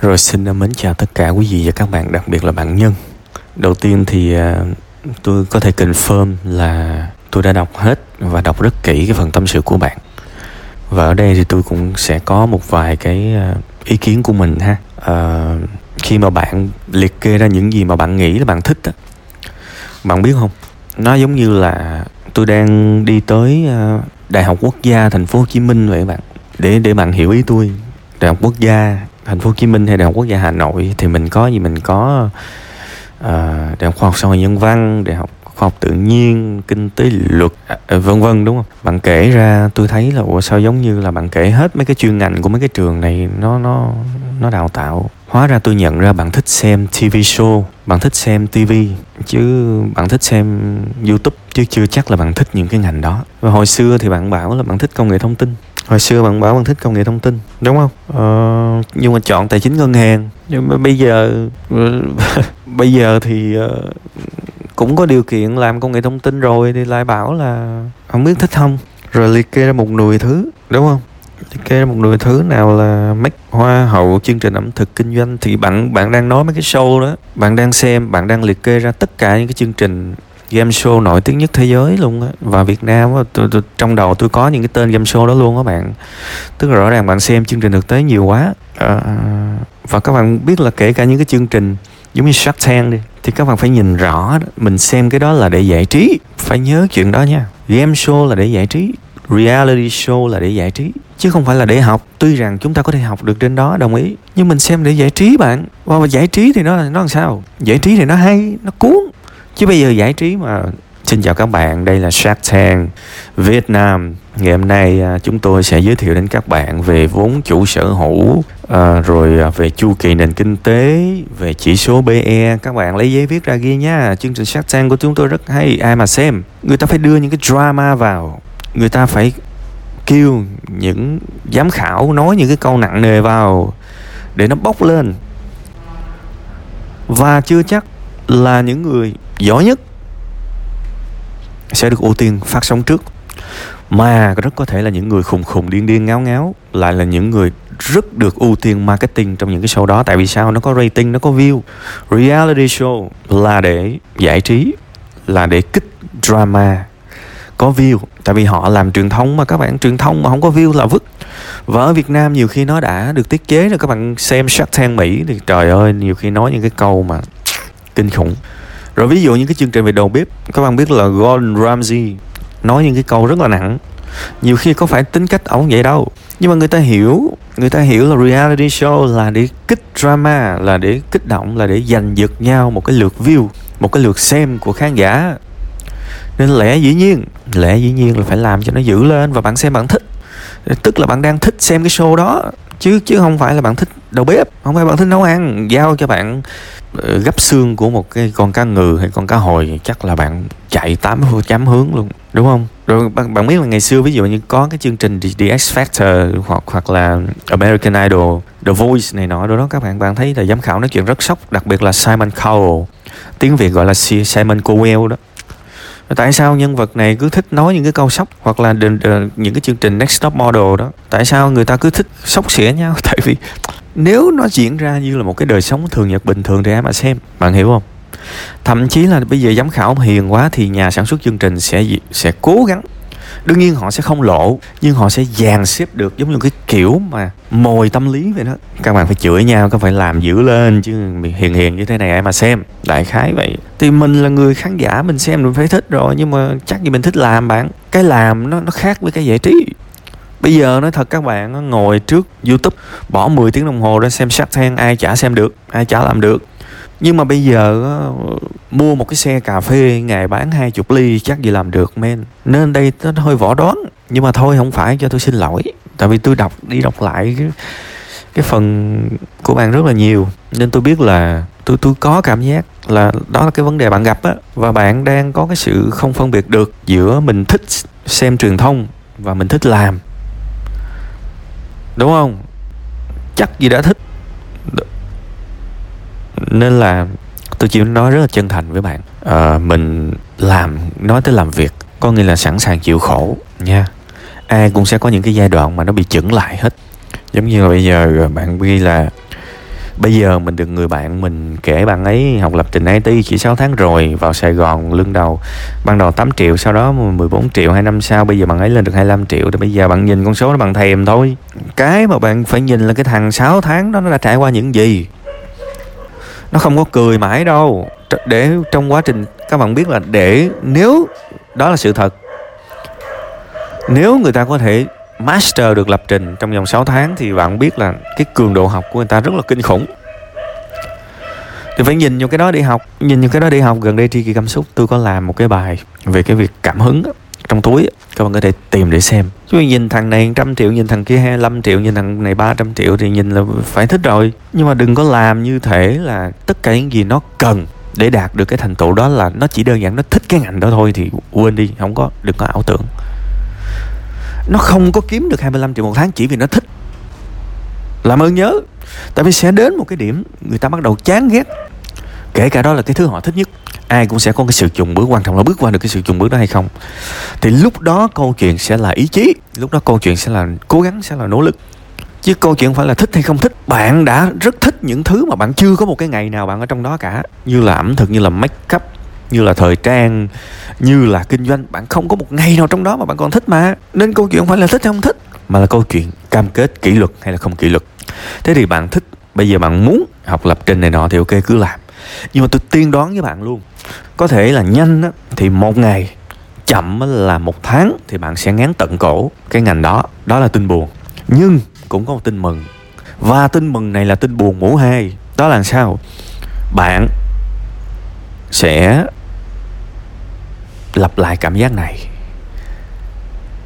Rồi xin mến chào tất cả quý vị và các bạn, đặc biệt là bạn Nhân. Đầu tiên thì à, tôi có thể confirm là tôi đã đọc hết và đọc rất kỹ cái phần tâm sự của bạn. Và ở đây thì tôi cũng sẽ có một vài cái à, ý kiến của mình ha. À, khi mà bạn liệt kê ra những gì mà bạn nghĩ là bạn thích á, bạn biết không? Nó giống như là tôi đang đi tới à, Đại học Quốc gia Thành phố Hồ Chí Minh vậy bạn. Để để bạn hiểu ý tôi. Đại học Quốc gia thành phố Hồ Chí Minh hay Đại học Quốc gia Hà Nội thì mình có gì mình có uh, Đại học Khoa học xã hội nhân văn, Đại học khoa học tự nhiên, kinh tế luật à, ờ, vân vân đúng không? Bạn kể ra tôi thấy là ủa sao giống như là bạn kể hết mấy cái chuyên ngành của mấy cái trường này nó nó nó đào tạo. Hóa ra tôi nhận ra bạn thích xem TV show, bạn thích xem TV chứ bạn thích xem YouTube chứ chưa chắc là bạn thích những cái ngành đó. Và hồi xưa thì bạn bảo là bạn thích công nghệ thông tin hồi xưa bạn bảo bạn thích công nghệ thông tin đúng không? Ờ, nhưng mà chọn tài chính ngân hàng. Nhưng mà bây giờ bây giờ thì ờ, cũng có điều kiện làm công nghệ thông tin rồi thì lại bảo là không biết thích không. Rồi liệt kê ra một nùi thứ đúng không? Liệt kê ra một nùi thứ nào là make hoa hậu chương trình ẩm thực kinh doanh. Thì bạn bạn đang nói mấy cái show đó bạn đang xem bạn đang liệt kê ra tất cả những cái chương trình game show nổi tiếng nhất thế giới luôn á. Và Việt Nam á tôi, tôi, trong đầu tôi có những cái tên game show đó luôn á bạn. Tức là rõ ràng bạn xem chương trình thực tế nhiều quá. À, và các bạn biết là kể cả những cái chương trình giống như Shark Tank đi thì các bạn phải nhìn rõ mình xem cái đó là để giải trí. Phải nhớ chuyện đó nha. Game show là để giải trí. Reality show là để giải trí. Chứ không phải là để học. Tuy rằng chúng ta có thể học được trên đó đồng ý. Nhưng mình xem để giải trí bạn. Và giải trí thì nó nó làm sao? Giải trí thì nó hay nó cuốn chứ bây giờ giải trí mà Xin chào các bạn, đây là Shark Tank Việt Nam. Ngày hôm nay à, chúng tôi sẽ giới thiệu đến các bạn về vốn chủ sở hữu, à, rồi à, về chu kỳ nền kinh tế, về chỉ số BE. Các bạn lấy giấy viết ra ghi nha. Chương trình Shark Tank của chúng tôi rất hay, ai mà xem. Người ta phải đưa những cái drama vào, người ta phải kêu những giám khảo nói những cái câu nặng nề vào để nó bốc lên. Và chưa chắc là những người giỏi nhất sẽ được ưu tiên phát sóng trước. Mà rất có thể là những người khùng khùng, điên điên, ngáo ngáo, lại là những người rất được ưu tiên marketing trong những cái show đó. Tại vì sao? Nó có rating, nó có view. Reality show là để giải trí, là để kích drama, có view. Tại vì họ làm truyền thông mà, các bạn truyền thông mà không có view là vứt. Và ở Việt Nam nhiều khi nó đã được thiết kế rồi, các bạn xem Shark Tank Mỹ thì trời ơi, nhiều khi nói những cái câu mà kinh khủng rồi ví dụ những cái chương trình về đầu bếp, các bạn biết là Gordon Ramsay nói những cái câu rất là nặng. Nhiều khi có phải tính cách ổng vậy đâu, nhưng mà người ta hiểu, người ta hiểu là reality show là để kích drama, là để kích động, là để giành giật nhau một cái lượt view, một cái lượt xem của khán giả. Nên lẽ dĩ nhiên, lẽ dĩ nhiên là phải làm cho nó giữ lên và bạn xem bạn thích. Tức là bạn đang thích xem cái show đó, chứ chứ không phải là bạn thích đầu bếp không phải bạn thích nấu ăn. Giao cho bạn ờ, gấp xương của một cái con cá ngừ hay con cá hồi chắc là bạn chạy tám chấm hướng luôn đúng không? Rồi bạn, bạn biết là ngày xưa ví dụ như có cái chương trình The X Factor hoặc hoặc là American Idol The Voice này nọ đó đó các bạn bạn thấy là giám khảo nói chuyện rất sốc đặc biệt là Simon Cowell. Tiếng Việt gọi là Simon Cowell đó. Tại sao nhân vật này cứ thích nói những cái câu sốc hoặc là những cái chương trình Next Top Model đó? Tại sao người ta cứ thích sốc xỉa nhau? Tại vì nếu nó diễn ra như là một cái đời sống thường nhật bình thường thì ai mà xem, bạn hiểu không? Thậm chí là bây giờ giám khảo hiền quá thì nhà sản xuất chương trình sẽ sẽ cố gắng. Đương nhiên họ sẽ không lộ, nhưng họ sẽ dàn xếp được giống như cái kiểu mà mồi tâm lý vậy đó. Các bạn phải chửi nhau, các phải làm dữ lên chứ hiền hiền như thế này ai mà xem. Đại khái vậy. Thì mình là người khán giả, mình xem mình phải thích rồi, nhưng mà chắc gì mình thích làm bạn. Cái làm nó nó khác với cái giải trí. Bây giờ nói thật các bạn ngồi trước YouTube bỏ 10 tiếng đồng hồ ra xem Shark Tank ai chả xem được, ai chả làm được. Nhưng mà bây giờ mua một cái xe cà phê ngày bán hai chục ly chắc gì làm được men. Nên đây nó hơi võ đoán. Nhưng mà thôi không phải cho tôi xin lỗi. Tại vì tôi đọc đi đọc lại cái, cái phần của bạn rất là nhiều. Nên tôi biết là tôi tôi có cảm giác là đó là cái vấn đề bạn gặp á và bạn đang có cái sự không phân biệt được giữa mình thích xem truyền thông và mình thích làm đúng không? Chắc gì đã thích. Nên là tôi chỉ nói rất là chân thành với bạn. À, mình làm nói tới làm việc có nghĩa là sẵn sàng chịu khổ nha. Ai cũng sẽ có những cái giai đoạn mà nó bị chững lại hết. Giống như là bây giờ bạn ghi là bây giờ mình được người bạn mình kể bạn ấy học lập trình IT chỉ 6 tháng rồi, vào Sài Gòn lương đầu ban đầu 8 triệu, sau đó 14 triệu, hai năm sau, bây giờ bạn ấy lên được 25 triệu thì bây giờ bạn nhìn con số nó bằng thèm thôi. Cái mà bạn phải nhìn là cái thằng 6 tháng đó nó đã trải qua những gì? Nó không có cười mãi đâu. Để trong quá trình, các bạn biết là để, nếu, đó là sự thật. Nếu người ta có thể master được lập trình trong vòng 6 tháng thì bạn biết là cái cường độ học của người ta rất là kinh khủng. Thì phải nhìn vào cái đó đi học, nhìn vào cái đó đi học. Gần đây tri kỳ cảm xúc, tôi có làm một cái bài về cái việc cảm hứng trong túi các bạn có thể tìm để xem. Chứ nhìn thằng này trăm triệu, nhìn thằng kia 25 triệu, nhìn thằng này 300 triệu thì nhìn là phải thích rồi. Nhưng mà đừng có làm như thể là tất cả những gì nó cần để đạt được cái thành tựu đó là nó chỉ đơn giản nó thích cái ngành đó thôi thì quên đi, không có, đừng có ảo tưởng nó không có kiếm được 25 triệu một tháng chỉ vì nó thích. Làm ơn nhớ, tại vì sẽ đến một cái điểm người ta bắt đầu chán ghét. Kể cả đó là cái thứ họ thích nhất, ai cũng sẽ có cái sự chùng bước quan trọng là bước qua được cái sự chùng bước đó hay không. Thì lúc đó câu chuyện sẽ là ý chí, lúc đó câu chuyện sẽ là cố gắng, sẽ là nỗ lực. Chứ câu chuyện phải là thích hay không thích, bạn đã rất thích những thứ mà bạn chưa có một cái ngày nào bạn ở trong đó cả. Như là ẩm thực, như là make up như là thời trang như là kinh doanh. Bạn không có một ngày nào trong đó mà bạn còn thích mà. Nên câu chuyện không phải là thích hay không thích? Mà là câu chuyện cam kết kỷ luật hay là không kỷ luật? Thế thì bạn thích bây giờ bạn muốn học lập trình này nọ thì ok cứ làm. Nhưng mà tôi tiên đoán với bạn luôn có thể là nhanh á, thì một ngày chậm là một tháng thì bạn sẽ ngán tận cổ cái ngành đó. Đó là tin buồn. Nhưng cũng có một tin mừng. Và tin mừng này là tin buồn mũ hai. Đó là sao? Bạn sẽ lặp lại cảm giác này.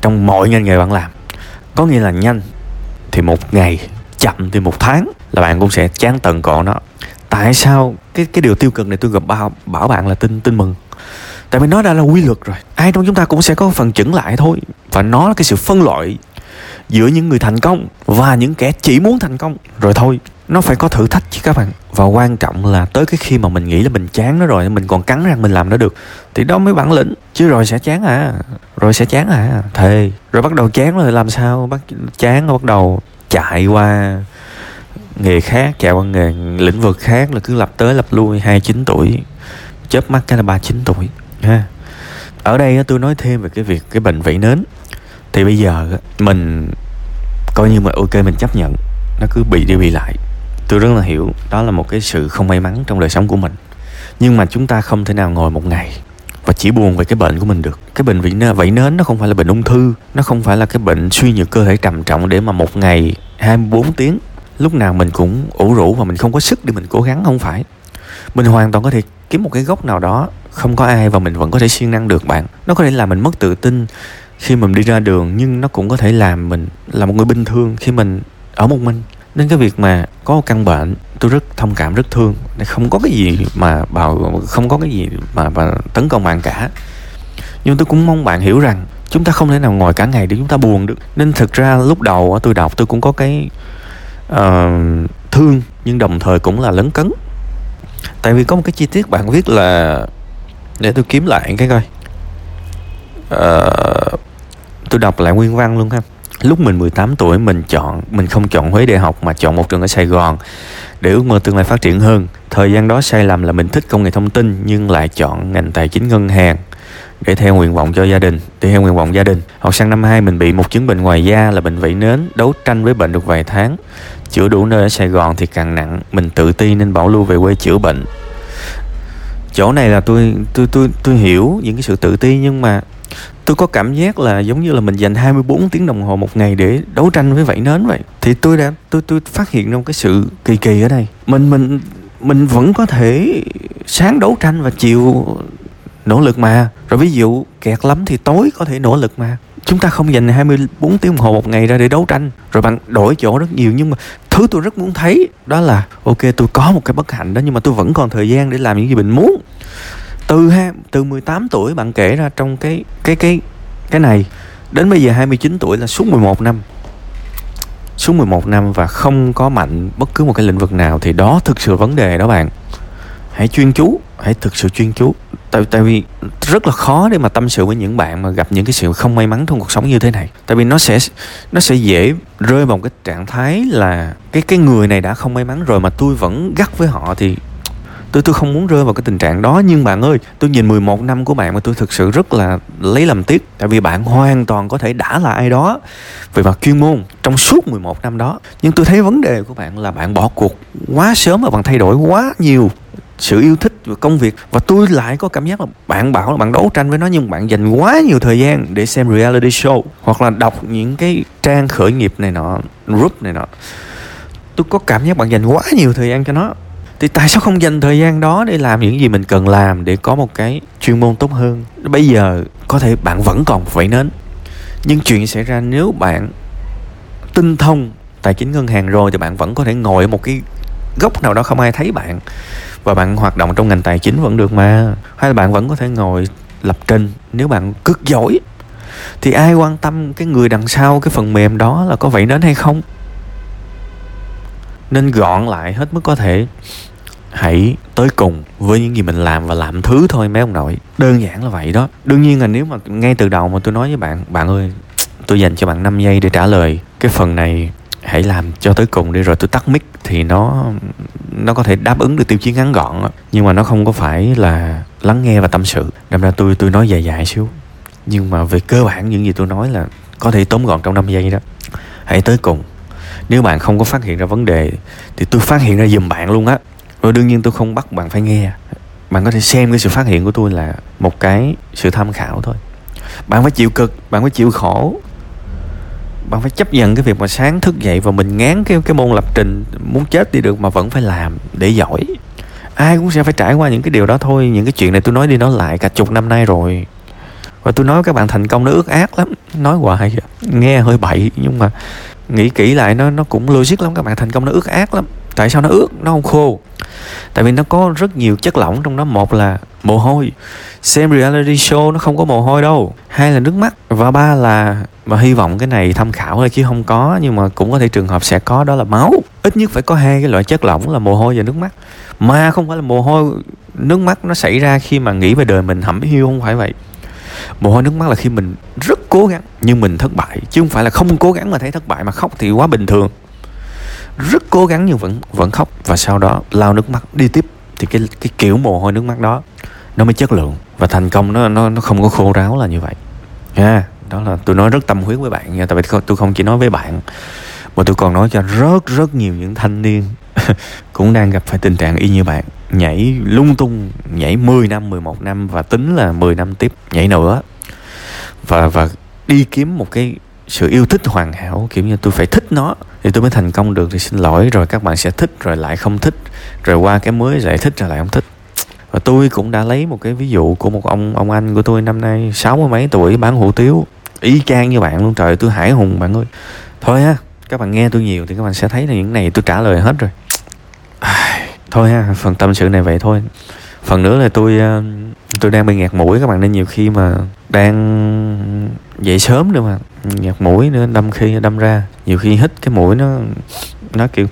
Trong mọi ngành nghề bạn làm, có nghĩa là nhanh thì một ngày, chậm thì một tháng là bạn cũng sẽ chán tận cọ nó. Tại sao? Cái cái điều tiêu cực này tôi gặp bảo bảo bạn là tin tin mừng. Tại vì nó đã là quy luật rồi. Ai trong chúng ta cũng sẽ có phần chững lại thôi. Và nó là cái sự phân loại giữa những người thành công và những kẻ chỉ muốn thành công rồi thôi nó phải có thử thách chứ các bạn. Và quan trọng là tới cái khi mà mình nghĩ là mình chán nó rồi, mình còn cắn răng mình làm nó được, thì đó mới bản lĩnh. Chứ rồi sẽ chán à. Rồi sẽ chán à. Thề. Rồi bắt đầu chán rồi làm sao? Bắt chán bắt đầu chạy qua nghề khác, chạy qua nghề lĩnh vực khác là cứ lập tới lập lui 29 tuổi. Chớp mắt cái là 39 tuổi, ha. Ở đây tôi nói thêm về cái việc cái bệnh vẫy nến. Thì bây giờ mình coi như mà ok, mình chấp nhận. Nó cứ bị đi bị lại tôi rất là hiểu đó là một cái sự không may mắn trong đời sống của mình. Nhưng mà chúng ta không thể nào ngồi một ngày và chỉ buồn về cái bệnh của mình được. Cái bệnh vẩy nến, nến nó không phải là bệnh ung thư nó không phải là cái bệnh suy nhược cơ thể trầm trọng để mà một ngày 24 tiếng lúc nào mình cũng ủ rũ và mình không có sức để mình cố gắng không phải. Mình hoàn toàn có thể kiếm một cái góc nào đó không có ai và mình vẫn có thể siêng năng được bạn. Nó có thể làm mình mất tự tin khi mình đi ra đường nhưng nó cũng có thể làm mình là một người bình thường khi mình ở một mình nên cái việc mà có một căn bệnh tôi rất thông cảm rất thương. Không có cái gì mà bảo không có cái gì mà, mà tấn công bạn cả. Nhưng tôi cũng mong bạn hiểu rằng chúng ta không thể nào ngồi cả ngày để chúng ta buồn được. Nên thực ra lúc đầu tôi đọc tôi cũng có cái uh, thương nhưng đồng thời cũng là lấn cấn. Tại vì có một cái chi tiết bạn viết là để tôi kiếm lại cái coi. Uh, tôi đọc lại nguyên văn luôn ha lúc mình 18 tuổi, mình chọn, mình không chọn Huế để học mà chọn một trường ở Sài Gòn để ước mơ tương lai phát triển hơn. Thời gian đó sai lầm là mình thích công nghệ thông tin nhưng lại chọn ngành tài chính ngân hàng để theo nguyện vọng cho gia đình, để theo nguyện vọng gia đình. Học sang năm 2 mình bị một chứng bệnh ngoài da là bệnh vẩy nến, đấu tranh với bệnh được vài tháng. Chữa đủ nơi ở Sài Gòn thì càng nặng, mình tự ti nên bảo lưu về quê chữa bệnh. Chỗ này là tôi tôi tôi tôi hiểu những cái sự tự ti nhưng mà tôi có cảm giác là giống như là mình dành 24 tiếng đồng hồ một ngày để đấu tranh với vảy nến vậy. Thì tôi đã, tôi tôi phát hiện ra một cái sự kỳ kỳ ở đây. Mình mình mình vẫn có thể sáng đấu tranh và chiều nỗ lực mà. Rồi ví dụ kẹt lắm thì tối có thể nỗ lực mà. Chúng ta không dành 24 tiếng đồng hồ một ngày ra để đấu tranh. Rồi bạn đổi chỗ rất nhiều. Nhưng mà thứ tôi rất muốn thấy đó là, ok, tôi có một cái bất hạnh đó nhưng mà tôi vẫn còn thời gian để làm những gì mình muốn từ ha, từ 18 tuổi bạn kể ra trong cái cái cái cái này. Đến bây giờ 29 tuổi là suốt 11 năm. Suốt 11 năm và không có mạnh bất cứ một cái lĩnh vực nào thì đó thực sự vấn đề đó bạn. Hãy chuyên chú, hãy thực sự chuyên chú. Tại tại vì rất là khó để mà tâm sự với những bạn mà gặp những cái sự không may mắn trong cuộc sống như thế này. Tại vì nó sẽ nó sẽ dễ rơi vào một cái trạng thái là cái cái người này đã không may mắn rồi mà tôi vẫn gắt với họ thì tôi tôi không muốn rơi vào cái tình trạng đó. Nhưng bạn ơi, tôi nhìn 11 năm của bạn mà tôi thực sự rất là lấy làm tiếc. Tại vì bạn hoàn toàn có thể đã là ai đó về mặt chuyên môn trong suốt 11 năm đó. Nhưng tôi thấy vấn đề của bạn là bạn bỏ cuộc quá sớm và bạn thay đổi quá nhiều sự yêu thích và công việc. Và tôi lại có cảm giác là bạn bảo là bạn đấu tranh với nó, nhưng bạn dành quá nhiều thời gian để xem reality show hoặc là đọc những cái trang khởi nghiệp này nọ, group này nọ. Tôi có cảm giác bạn dành quá nhiều thời gian cho nó thì tại sao không dành thời gian đó để làm những gì mình cần làm để có một cái chuyên môn tốt hơn? Bây giờ có thể bạn vẫn còn phải nến. Nhưng chuyện xảy ra nếu bạn tinh thông tài chính ngân hàng rồi thì bạn vẫn có thể ngồi ở một cái góc nào đó không ai thấy bạn. Và bạn hoạt động trong ngành tài chính vẫn được mà. Hay là bạn vẫn có thể ngồi lập trình nếu bạn cực giỏi. Thì ai quan tâm cái người đằng sau cái phần mềm đó là có vậy đến hay không? Nên gọn lại hết mức có thể hãy tới cùng với những gì mình làm và làm thứ thôi, mấy ông nội. Đơn giản là vậy đó. Đương nhiên là nếu mà ngay từ đầu mà tôi nói với bạn bạn ơi, tôi dành cho bạn 5 giây để trả lời. Cái phần này hãy làm cho tới cùng đi rồi tôi tắt mic thì nó nó có thể đáp ứng được tiêu chí ngắn gọn nhưng mà nó không có phải là lắng nghe và tâm sự. Đâm ra tôi tôi nói dài dài xíu. Nhưng mà về cơ bản những gì tôi nói là có thể tóm gọn trong 5 giây đó. Hãy tới cùng. Nếu bạn không có phát hiện ra vấn đề thì tôi phát hiện ra giùm bạn luôn á rồi đương nhiên tôi không bắt bạn phải nghe. Bạn có thể xem cái sự phát hiện của tôi là một cái sự tham khảo thôi. Bạn phải chịu cực, bạn phải chịu khổ. Bạn phải chấp nhận cái việc mà sáng thức dậy và mình ngán cái cái môn lập trình, muốn chết đi được mà vẫn phải làm để giỏi. Ai cũng sẽ phải trải qua những cái điều đó thôi. Những cái chuyện này tôi nói đi nói lại cả chục năm nay rồi. Và tôi nói các bạn thành công nó ước ác lắm. Nói hoài à. nghe hơi bậy, nhưng mà nghĩ kỹ lại nó nó cũng logic lắm. Các bạn thành công nó ước ác lắm. Tại sao nó ướt nó không khô tại vì nó có rất nhiều chất lỏng trong đó. Một là mồ hôi. Xem reality show nó không có mồ hôi đâu. Hai là nước mắt. Và ba là, và hy vọng cái này tham khảo thôi chứ không có. Nhưng mà cũng có thể trường hợp sẽ có, đó là máu. Ít nhất phải có hai cái loại chất lỏng là mồ hôi và nước mắt. Mà không phải là mồ hôi, nước mắt nó xảy ra khi mà nghĩ về đời mình hẩm hiu không phải vậy. Mồ hôi, nước mắt là khi mình rất cố gắng nhưng mình thất bại. Chứ không phải là không cố gắng mà thấy thất bại mà khóc thì quá bình thường rất cố gắng nhưng vẫn vẫn khóc. Và sau đó lau nước mắt đi tiếp. Thì cái cái kiểu mồ hôi nước mắt đó, nó mới chất lượng. Và thành công nó nó nó không có khô ráo là như vậy. Nha đó là tôi nói rất tâm huyết với bạn nha. Tại vì tôi không chỉ nói với bạn, mà tôi còn nói cho rất rất nhiều những thanh niên cũng đang gặp phải tình trạng y như bạn. Nhảy lung tung, nhảy 10 năm 11 năm và tính là 10 năm tiếp nhảy nữa. Và và đi kiếm một cái sự yêu thích hoàn hảo, kiểu như tôi phải thích nó thì tôi mới thành công được thì xin lỗi, rồi các bạn sẽ thích rồi lại không thích, rồi qua cái mới lại thích rồi lại không thích. Và tôi cũng đã lấy một cái ví dụ của một ông ông anh của tôi năm nay, sáu mươi mấy tuổi, bán hủ tiếu, y chang như bạn luôn, trời tôi hải hùng bạn ơi. Thôi ha, các bạn nghe tôi nhiều thì các bạn sẽ thấy là những này tôi trả lời hết rồi. Thôi ha, phần tâm sự này vậy thôi. Phần nữa là tôi ờ, tôi đang bị ngạt mũi các bạn, nên nhiều khi mà đang dậy sớm nữa mà. Nhạt mũi nữa, đâm khi đâm ra. Nhiều khi hít cái mũi nó nó kiểu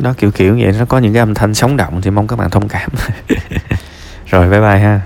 nó kiểu kiểu vậy, nó có những cái âm thanh sống động thì mong các bạn thông cảm. Rồi, bye bye ha.